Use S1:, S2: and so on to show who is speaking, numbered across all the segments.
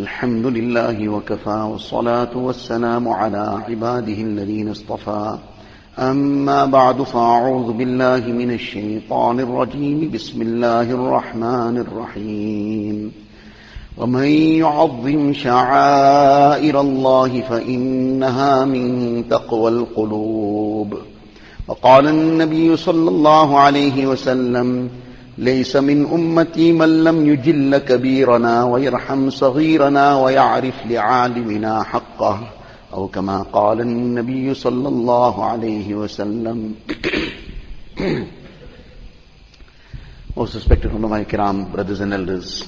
S1: الحمد لله وكفى والصلاة والسلام على عباده الذين اصطفى. أما بعد فأعوذ بالله من الشيطان الرجيم. بسم الله الرحمن الرحيم. ومن يعظم شعائر الله فإنها من تقوى القلوب. وقال النبي صلى الله عليه وسلم ليس من أمتي من لم يجل كبيرنا ويرحم صغيرنا ويعرف لعالمنا حقه أو كما قال النبي صلى الله عليه وسلم Most respected ulama kiram, brothers and elders.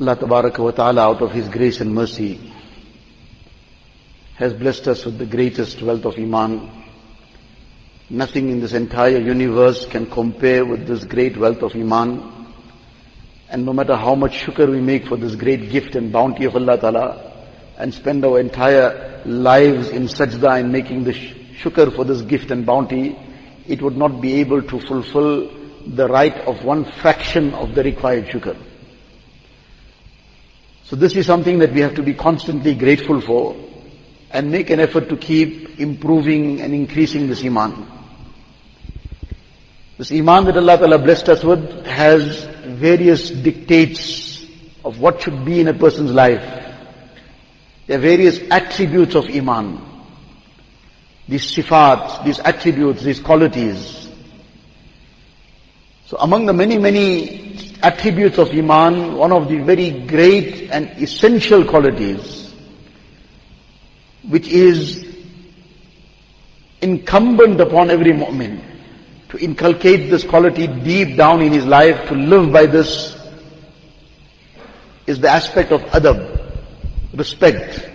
S1: Allah Tabaraka wa Ta'ala out of His grace and mercy has blessed us with the greatest wealth of Iman. Nothing in this entire universe can compare with this great wealth of Iman. And no matter how much shukr we make for this great gift and bounty of Allah Ta'ala, and spend our entire lives in sajda in making the shukr for this gift and bounty, it would not be able to fulfill the right of one fraction of the required shukr. So this is something that we have to be constantly grateful for and make an effort to keep improving and increasing this iman. This iman that Allah Ta'ala blessed us with has various dictates of what should be in a person's life. There are various attributes of iman. These sifat, these attributes, these qualities. So among the many, many attributes of iman, one of the very great and essential qualities, which is incumbent upon every mu'min, to inculcate this quality deep down in his life, to live by this, is the aspect of adab, respect.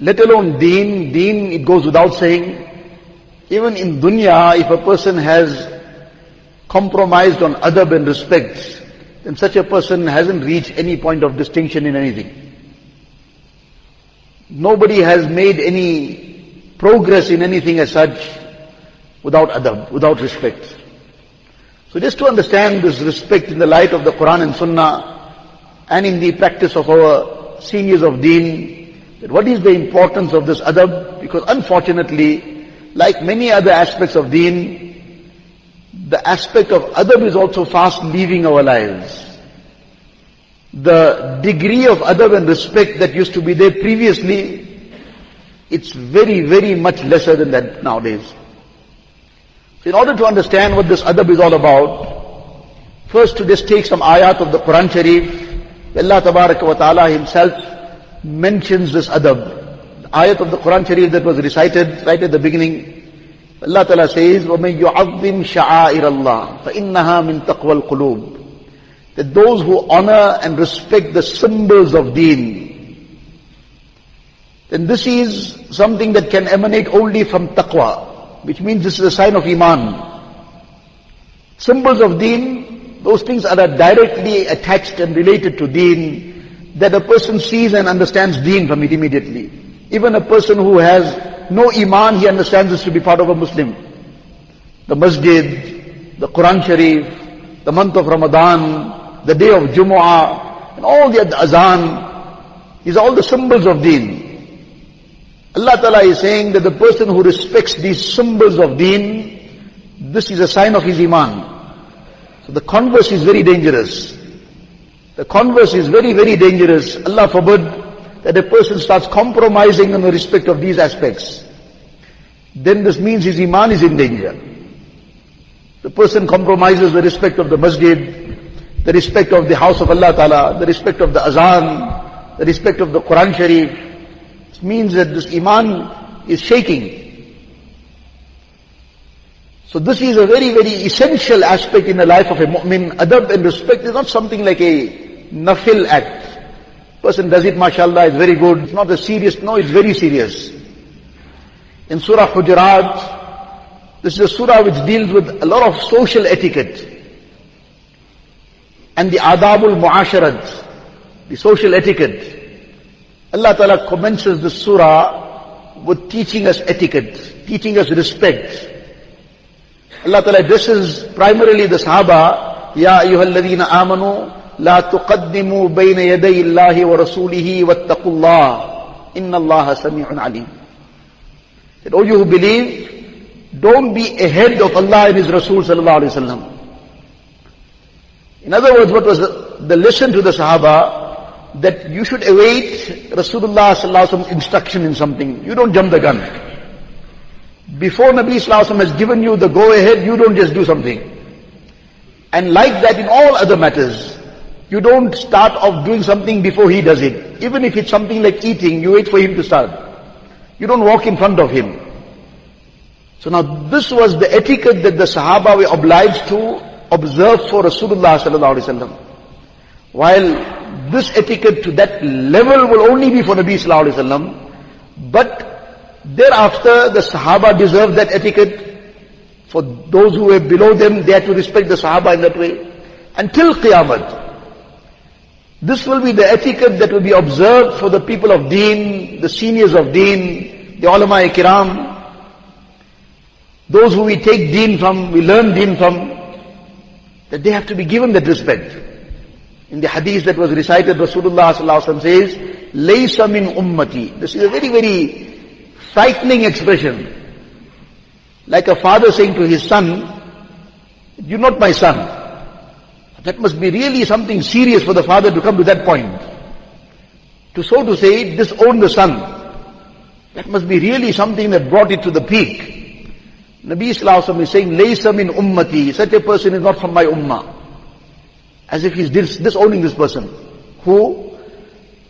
S1: Let alone deen, deen it goes without saying. Even in dunya, if a person has compromised on adab and respect, then such a person hasn't reached any point of distinction in anything. Nobody has made any progress in anything as such without adab, without respect. So just to understand this respect in the light of the Quran and Sunnah and in the practice of our seniors of deen, that what is the importance of this adab? Because unfortunately, like many other aspects of deen, the aspect of adab is also fast leaving our lives. The degree of adab and respect that used to be there previously, it's very, very much lesser than that nowadays. So in order to understand what this adab is all about, first to just take some ayat of the Quran Sharif, Allah Tabaraka wa Ta'ala himself mentions this adab. The ayat of the Quran Sharif that was recited right at the beginning, Allah Ta'ala says, وَمَن يُعَظِّمْ شَعَائِرَ اللَّهِ فَإِنَّهَا مِن تَقْوَى الْقُلُوبِ That those who honor and respect the symbols of deen, then this is something that can emanate only from taqwa, which means this is a sign of iman. Symbols of deen, those things are directly attached and related to deen, that a person sees and understands deen from it immediately. Even a person who has no iman, he understands this to be part of a Muslim. The masjid, the Quran Sharif, the month of Ramadan, the day of Jumu'ah, and all the azan, these are all the symbols of deen. Allah Ta'ala is saying that the person who respects these symbols of deen, this is a sign of his iman. So the converse is very dangerous. The converse is very, very dangerous. Allah forbid that a person starts compromising on the respect of these aspects. Then this means his iman is in danger. The person compromises the respect of the masjid, the respect of the house of Allah Ta'ala, the respect of the azan, the respect of the Quran Sharif. Means that this iman is shaking. So this is a very, very essential aspect in the life of a mu'min. Adab and respect is not something like a nafil act. Person does it, mashallah, it's very good. It's not a serious, no, it's very serious. In Surah Hujurat, this is a surah which deals with a lot of social etiquette. And the adabul muasharat, the social etiquette. Allah Ta'ala commences the surah with teaching us etiquette, teaching us respect. Allah Ta'ala addresses primarily the Sahaba, Ya ayyuhalladhina amanu, la tuqaddimu bayna yaday Allahi wa rasulihi wattaqullah, inna Allah sami'un alim. That all you who believe, don't be ahead of Allah and His Rasul sallallahu alayhi wa In other words, what was the, the lesson to the Sahaba? That you should await Rasulullah sallallahu instruction in something. You don't jump the gun. Before Nabi sallallahu has given you the go ahead, you don't just do something. And like that in all other matters, you don't start off doing something before he does it. Even if it's something like eating, you wait for him to start. You don't walk in front of him. So now this was the etiquette that the Sahaba were obliged to observe for Rasulullah sallallahu alaihi wasallam. While this etiquette to that level will only be for Nabi sallallahu alaihi wasallam, but thereafter the Sahaba deserve that etiquette. For those who were below them, they had to respect the Sahaba in that way. Until Qiyamah. This will be the etiquette that will be observed for the people of deen, the seniors of deen, the ulama kiram, those who we take deen from, we learn deen from, that they have to be given that respect. In the hadith that was recited, Rasulullah says, "Laysa min ummati." This is a very, very frightening expression. Like a father saying to his son, "You're not my son." That must be really something serious for the father to come to that point. To so to say, disown the son. That must be really something that brought it to the peak. Nabi Sallallahu is saying, Laysa min ummati. Such a person is not from my ummah As if he's dis- disowning this person. Who?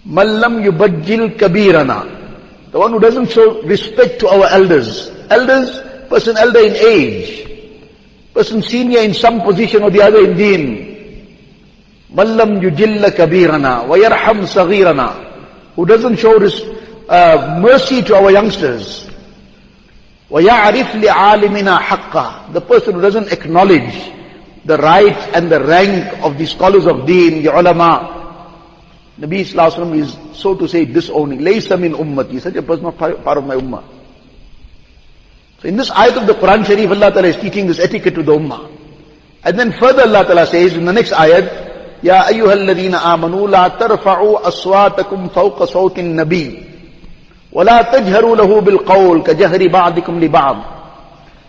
S1: Mallam yubajjil kabirana. The one who doesn't show respect to our elders. Elders, person elder in age. Person senior in some position or the other in deen. Mallam yujilla kabirana. Wayarham saghirana. Who doesn't show uh, mercy to our youngsters. وَيَعْرِفْ لِعَالِمِنَا حَقَّهِ The person who doesn't acknowledge the right and the rank of the scholars of deen, the ulama, Nabi Sallallahu is, so to say, disowning. لَيْسَ مِنْ ummati. Such a person not part of my ummah. So in this ayat of the Quran Sharif, Allah Ta'ala is teaching this etiquette to the ummah. And then further Allah Ta'ala says in the next ayat, يَا أَيُّهَا الَّذِينَ آمَنُوا لَا تَرْفَعُوا أَصْوَاتَكُمْ فَوْقَ صَوْتِ النَّبِيِّ ولا تجهروا له بالقول كجهر بعضكم لبعض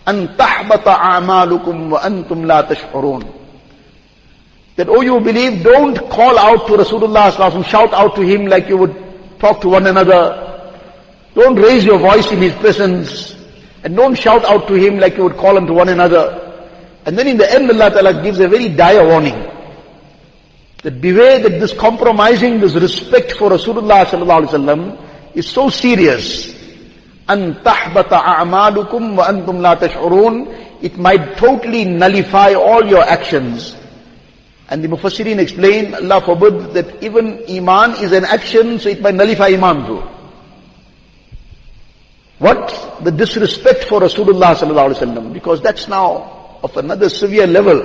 S1: أن تحبط أعمالكم وأنتم لا تشعرون that oh you believe don't call out to Rasulullah shout out to him like you would talk to one another don't raise your voice in his presence and don't shout out to him like you would call unto one another and then in the end Allah Ta'ala gives a very dire warning that beware that this compromising this respect for Rasulullah sallallahu alaihi wasallam is so serious. it might totally nullify all your actions. And the Mufassirin explain, Allah forbid that even Iman is an action, so it might nullify Iman too. What? The disrespect for Rasulullah sallallahu alaihi wasallam, because that's now of another severe level.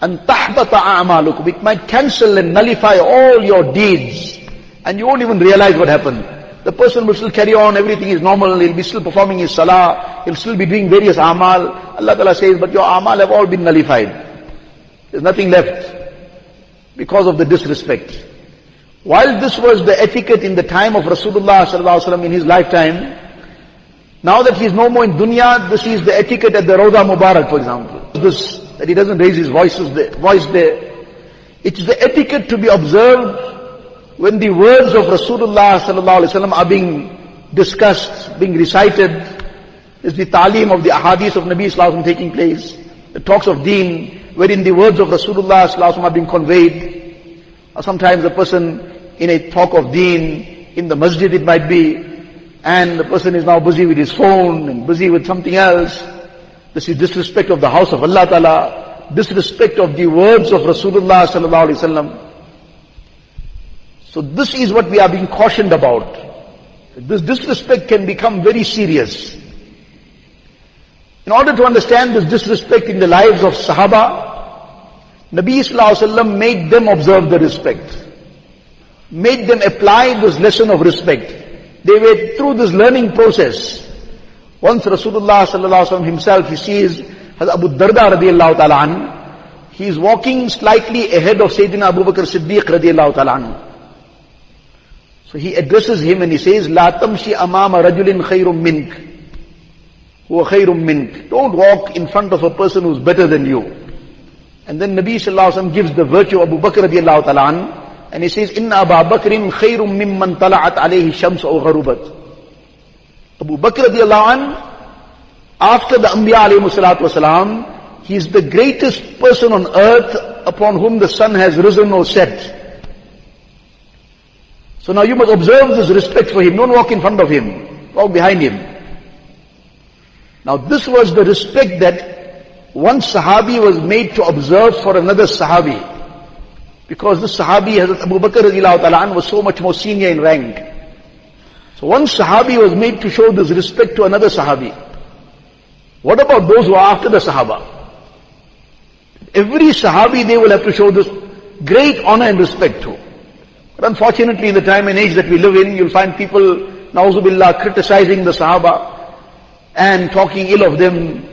S1: And tahbata a'malukum, it might cancel and nullify all your deeds. And you won't even realize what happened. The person will still carry on, everything is normal, he'll be still performing his salah, he'll still be doing various amal. Allah Ta'ala says, but your amal have all been nullified. There's nothing left because of the disrespect. While this was the etiquette in the time of Rasulullah sallallahu in his lifetime, now that he's no more in dunya, this is the etiquette at the Rawda Mubarak, for example. This, that he doesn't raise his voices voice there. It's the etiquette to be observed when the words of Rasulullah sallallahu alaihi wasallam are being discussed, being recited, is the talim of the ahadith of Nabi sallallahu taking place. The talks of deen, wherein the words of Rasulullah sallallahu are being conveyed. Or sometimes a person in a talk of deen, in the masjid it might be, and the person is now busy with his phone and busy with something else. This is disrespect of the house of Allah Ta'ala, disrespect of the words of Rasulullah sallallahu alaihi wasallam. So this is what we are being cautioned about. This disrespect can become very serious. In order to understand this disrespect in the lives of Sahaba, Nabi Sallallahu made them observe the respect. Made them apply this lesson of respect. They were through this learning process. Once Rasulullah Sallallahu himself, he sees Abu Darda radiallahu ta'ala he is walking slightly ahead of Sayyidina Abu Bakr Siddiq radiallahu ta'ala So he addresses him and he says, لا تمشي أمام رجل خير منك هو خير منك Don't walk in front of a person who's better than you. And then Nabi sallallahu alaihi wasallam gives the virtue of Abu Bakr radiallahu ta'ala and he says, Inna Abu Bakrin khayrun mimman tala'at alayhi shams aw gharubat. Abu Bakr radiallahu after the Anbiya alayhi salatu wasalam, he is the greatest person on earth upon whom the sun has risen or set. So now you must observe this respect for him. Don't walk in front of him. Walk behind him. Now this was the respect that one Sahabi was made to observe for another Sahabi. Because this Sahabi, Hazrat Abu Bakr was so much more senior in rank. So one Sahabi was made to show this respect to another Sahabi. What about those who are after the Sahaba? Every Sahabi they will have to show this great honor and respect to. Unfortunately in the time and age that we live in, you'll find people, na'uzubillah, criticizing the Sahaba and talking ill of them.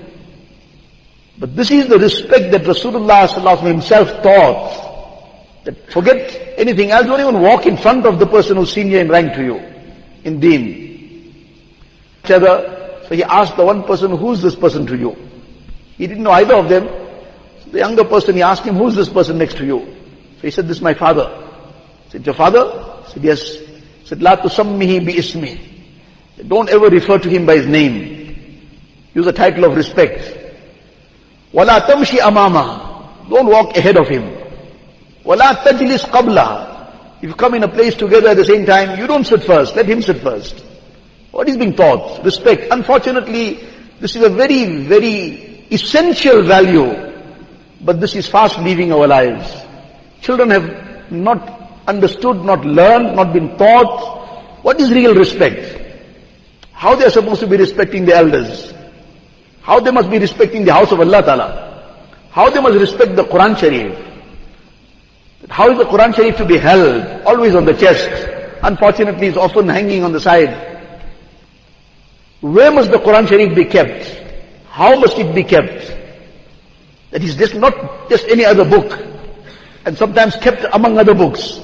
S1: But this is the respect that Rasulullah himself taught. That forget anything else, don't even walk in front of the person who's senior in rank to you, in deen. So he asked the one person, who's this person to you? He didn't know either of them. So the younger person, he asked him, who's this person next to you? So he said, this is my father. Said, your father? Said, yes. Said, La tusammihi bi ismi. Don't ever refer to him by his name. Use a title of respect. Wala tamshi amama. Don't walk ahead of him. Wala tajlis qabla. If you come in a place together at the same time, you don't sit first. Let him sit first. What is being taught? Respect. Unfortunately, this is a very, very essential value. But this is fast leaving our lives. Children have not understood, not learned, not been taught. What is real respect? How they are supposed to be respecting the elders? How they must be respecting the house of Allah Ta'ala? How they must respect the Quran Sharif? How is the Quran Sharif to be held? Always on the chest. Unfortunately, it's often hanging on the side. Where must the Quran Sharif be kept? How must it be kept? That is just not just any other book. And sometimes kept among other books.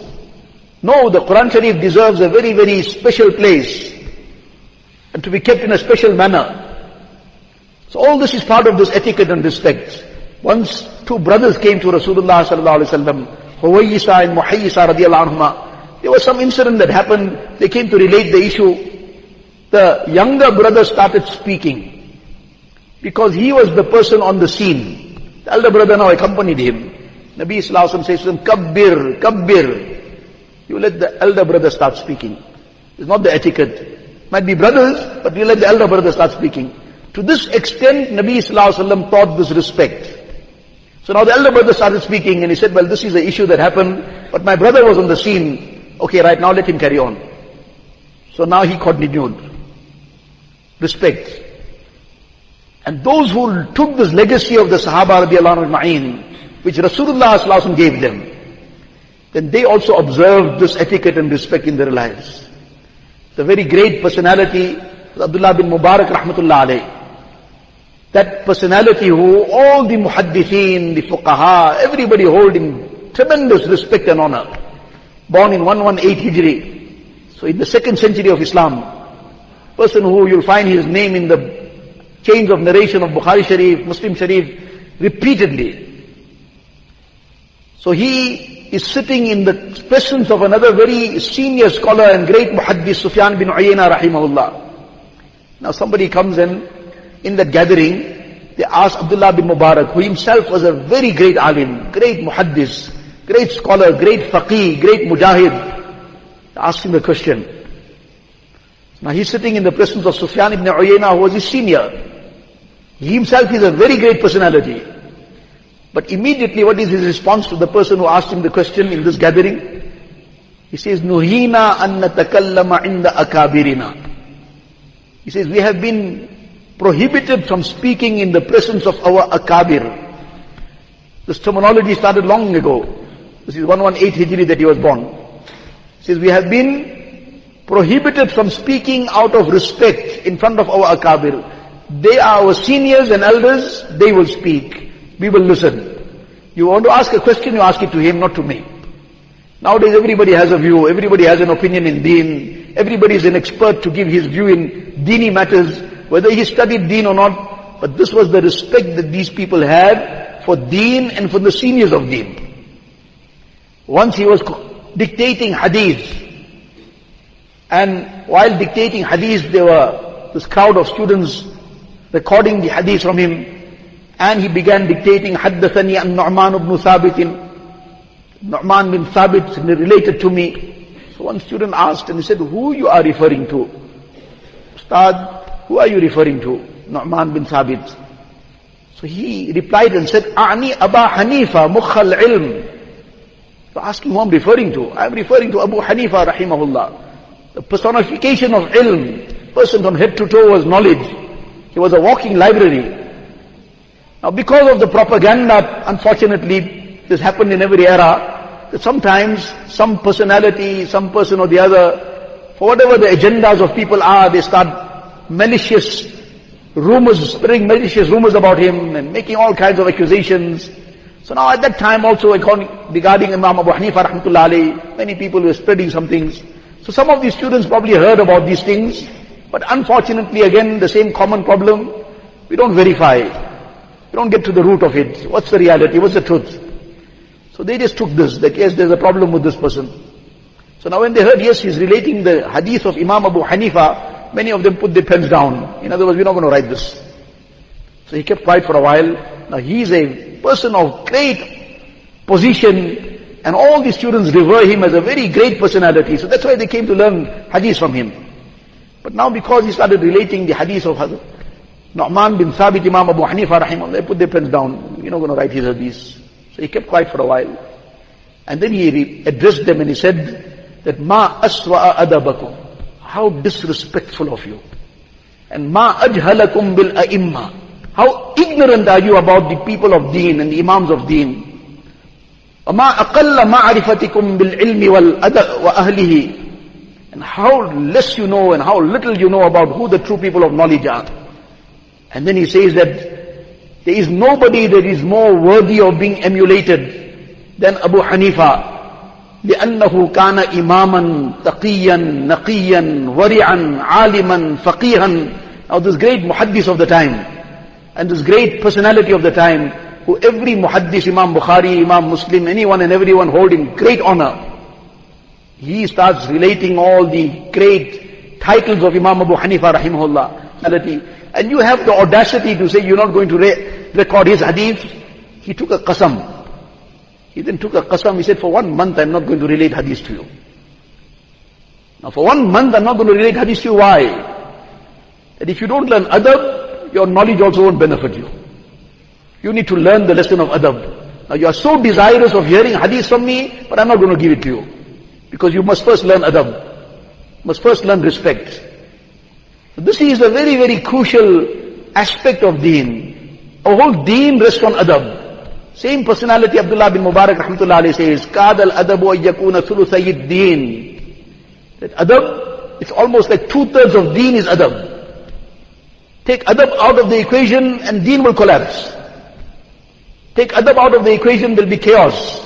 S1: No, the Quran Sharif deserves a very, very special place and to be kept in a special manner. So all this is part of this etiquette and respect. Once two brothers came to Rasulullah sallallahu alaihi wasallam, Huwayisa and Muhayyisa radiallahu anhuma. There was some incident that happened. They came to relate the issue. The younger brother started speaking because he was the person on the scene. The elder brother now accompanied him. Nabi Sallallahu says to him, Kabbir, Kabbir. You let the elder brother start speaking. It's not the etiquette. Might be brothers, but you let the elder brother start speaking. To this extent, Nabi Sallallahu taught this respect. So now the elder brother started speaking and he said, well, this is the issue that happened, but my brother was on the scene. Okay, right now let him carry on. So now he continued. Respect. And those who took this legacy of the Sahaba radiallahu anhu, which Rasulullah gave them, then they also observed this etiquette and respect in their lives. The very great personality, Abdullah bin Mubarak rahmatullah alayh. That personality who all the muhaddithin, the fuqaha, everybody hold tremendous respect and honor. Born in 118 Hijri. So in the second century of Islam, person who you'll find his name in the chains of narration of Bukhari Sharif, Muslim Sharif, repeatedly. So he is sitting in the presence of another very senior scholar and great muhaddis, Sufyan bin Uyayna rahimahullah. Now somebody comes in, in that gathering, they ask Abdullah bin Mubarak, who himself was a very great alim, great muhaddis, great scholar, great faqih, great mujahid. They ask him the question. Now he's sitting in the presence of Sufyan ibn Uyayna, who was his senior. He himself is a very great personality. But immediately what is his response to the person who asked him the question in this gathering? He says, Nuhina an natakallama inda akabirina. He says, we have been prohibited from speaking in the presence of our akabir. This terminology started long ago. This is 118 Hijri that he was born. He says, we have been prohibited from speaking out of respect in front of our akabir. They are our seniors and elders, they will speak we will listen. You want to ask a question, you ask it to him, not to me. Nowadays everybody has a view, everybody has an opinion in deen, everybody is an expert to give his view in deeni matters, whether he studied deen or not, but this was the respect that these people had for deen and for the seniors of deen. Once he was dictating hadith, and while dictating hadith, there were this crowd of students recording the hadith from him, and he began dictating, حدثني عن نعمان بن ثابت Nu'man bin Thabit related to me. So one student asked and he said, who you are referring to? Ustad, who are you referring to? Nu'man bin Thabit. So he replied and said, A'ni Aba Hanifa mukhal ilm. So asking who I'm referring to. I'm referring to Abu Hanifa rahimahullah. The personification of ilm. Person from head to toe was knowledge. He was a walking library. Now because of the propaganda, unfortunately, this happened in every era. That sometimes some personality, some person or the other, for whatever the agendas of people are, they start malicious rumors, spreading malicious rumors about him and making all kinds of accusations. So now at that time also regarding Imam Abu Hanifa rahmatullah many people were spreading some things. So some of these students probably heard about these things, but unfortunately again the same common problem, we don't verify. We don't get to the root of it. What's the reality? What's the truth? So they just took this, that yes, there's a problem with this person. So now when they heard, yes, he's relating the hadith of Imam Abu Hanifa, many of them put their pens down. In other words, we're not going to write this. So he kept quiet for a while. Now he's a person of great position and all the students revere him as a very great personality. So that's why they came to learn hadith from him. But now because he started relating the hadith of Nu'man bin Thabit Imam Abu Hanifa rahimahullah, they put their pens down. We're not going to write his hadith. So he kept quiet for a while. And then he addressed them and he said that ma aswa'a adabakum. How disrespectful of you. And ma ajhalakum bil a'imma. How ignorant are you about the people of deen and the imams of deen. وما أقل معرفتكم بالعلم وأهله and how less you know and how little you know about who the true people of knowledge are. And then he says that there is nobody that is more worthy of being emulated than Abu Hanifa. لأنه كان إماما تقيا نقيا ورعا عالما فقيها Now this great muhaddis of the time and this great personality of the time who every muhaddis, Imam Bukhari, Imam Muslim, anyone and everyone hold in great honor. He starts relating all the great titles of Imam Abu Hanifa rahimahullah. And you have the audacity to say you're not going to record his hadith. He took a qasam. He then took a qasam. He said, for one month I'm not going to relate hadith to you. Now for one month I'm not going to relate hadith to you. Why? That if you don't learn adab, your knowledge also won't benefit you. You need to learn the lesson of adab. Now you are so desirous of hearing hadith from me, but I'm not going to give it to you. Because you must first learn adab. Must first learn respect. This is a very, very crucial aspect of deen. Our whole deen rests on adab. Same personality Abdullah bin Mubarak rahmatullah alayhi says, قَادَ الْأَدَبُ وَيَّكُونَ ثُلُثَيِ الدِّينِ That adab, it's almost like two-thirds of deen is adab. Take adab out of the equation and deen will collapse. Take adab out of the equation, there'll be chaos.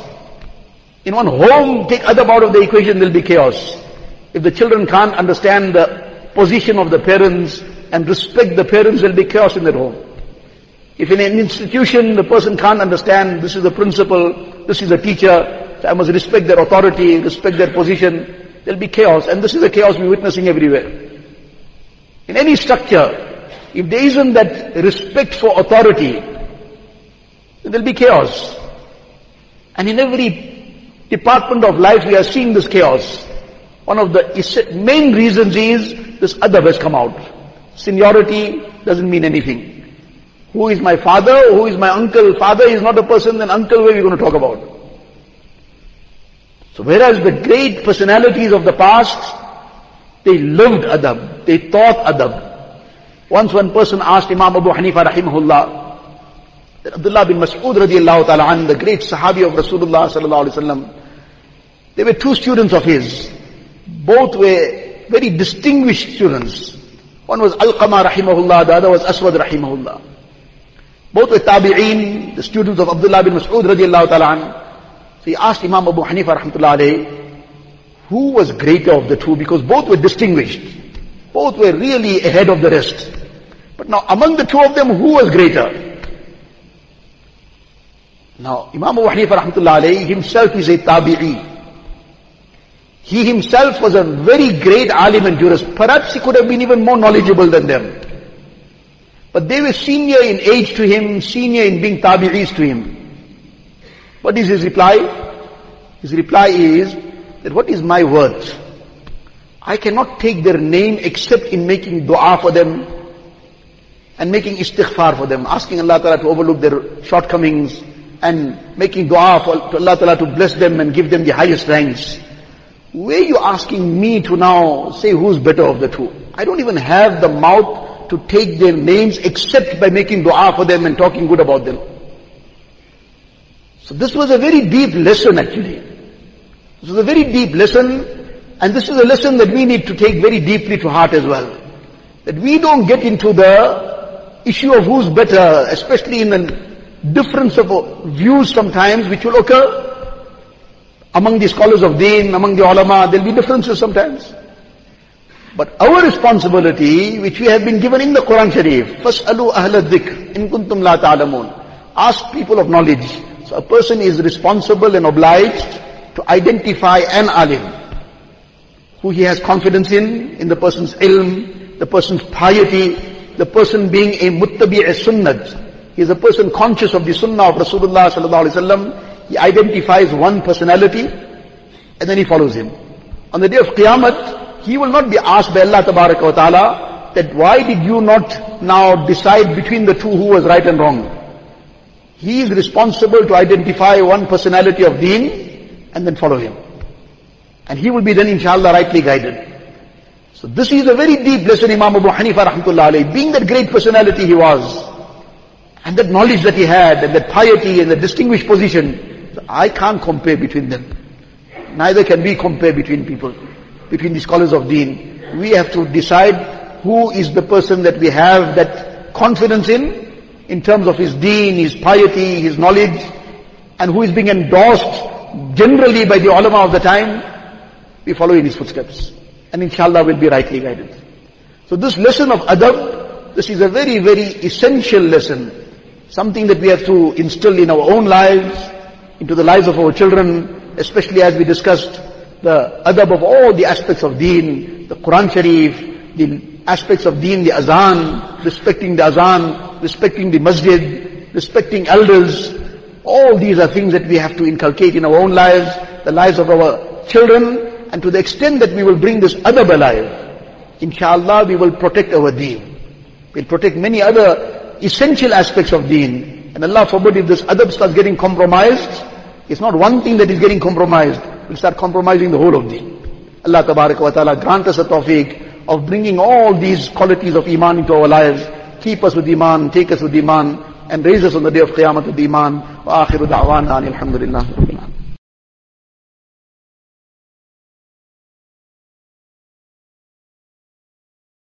S1: In one home, take adab out of the equation, there'll be chaos. If the children can't understand the position of the parents and respect the parents, there'll be chaos in their home. If in an institution the person can't understand, this is the principal, this is the teacher, so I must respect their authority, respect their position, there'll be chaos. And this is the chaos we're witnessing everywhere. In any structure, if there isn't that respect for authority, there'll be chaos. And in every department of life we are seeing this chaos. One of the main reasons is this adab has come out. Seniority doesn't mean anything. Who is my father? Who is my uncle? Father is not a person, then uncle where are we going to talk about? So whereas the great personalities of the past, they lived adab, they taught adab. Once one person asked Imam Abu Hanifa rahimahullah, Abdullah bin Mas'ud radiallahu ta'ala the great sahabi of Rasulullah sallallahu alaihi wasallam, there were two students of his. Both were very distinguished students. One was Alqama rahimahullah, the other was Aswad rahimahullah. Both were tabi'een, the students of Abdullah bin Mas'ud radiallahu ta'ala So he asked Imam Abu Hanifa rahmatullah alayhi, who was greater of the two? Because both were distinguished. Both were really ahead of the rest. But now among the two of them, who was greater? Now Imam Abu Hanifa rahmatullah alayhi himself is a tabi'i. He himself was a very great alim and jurist. Perhaps he could have been even more knowledgeable than them. But they were senior in age to him, senior in being tabi'is to him. What is his reply? His reply is that what is my worth? I cannot take their name except in making dua for them and making istighfar for them, asking Allah Ta'ala to overlook their shortcomings and making dua for Allah Ta'ala to bless them and give them the highest ranks. Where are you asking me to now say who's better of the two? I don't even have the mouth to take their names except by making dua for them and talking good about them. So this was a very deep lesson actually. This was a very deep lesson and this is a lesson that we need to take very deeply to heart as well. That we don't get into the issue of who's better, especially in the difference of views sometimes which will occur among the scholars of deen, among the ulama, there'll be differences sometimes. But our responsibility, which we have been given in the Quran Sharif, فَاسْأَلُوا أَهْلَ الذِّكْرِ إِن كُنْتُمْ لَا تَعْلَمُونَ Ask people of knowledge. So a person is responsible and obliged to identify an alim, who he has confidence in, in the person's ilm, the person's piety, the person being a muttabi' sunnat. He is a person conscious of the sunnah of Rasulullah sallallahu alaihi wasallam, he identifies one personality and then he follows him. On the day of Qiyamah, he will not be asked by Allah wa ta'ala that why did you not now decide between the two who was right and wrong. He is responsible to identify one personality of deen and then follow him. And he will be then inshallah rightly guided. So this is a very deep lesson Imam Abu Hanifa rahmatullah alayhi. Being that great personality he was, and that knowledge that he had, and that piety and the distinguished position, I can't compare between them. Neither can we compare between people, between the scholars of deen. We have to decide who is the person that we have that confidence in, in terms of his deen, his piety, his knowledge, and who is being endorsed generally by the ulama of the time, we follow in his footsteps. And inshallah we'll be rightly guided. So this lesson of adab, this is a very, very essential lesson. Something that we have to instill in our own lives, into the lives of our children, especially as we discussed the adab of all the aspects of deen, the Quran Sharif, the aspects of deen, the azan, respecting the azan, respecting the masjid, respecting elders. All these are things that we have to inculcate in our own lives, the lives of our children, and to the extent that we will bring this adab alive, inshallah we will protect our deen. We'll protect many other essential aspects of deen. And Allah forbid if this adab starts getting compromised, it's not one thing that is getting compromised. We'll start compromising the whole of deen. Allah wa ta'ala grant us a tawfiq of bringing all these qualities of iman into our lives. Keep us with iman, take us with iman, and raise us on the day of qiyamah with iman. Wa akhiru da'wana alhamdulillah.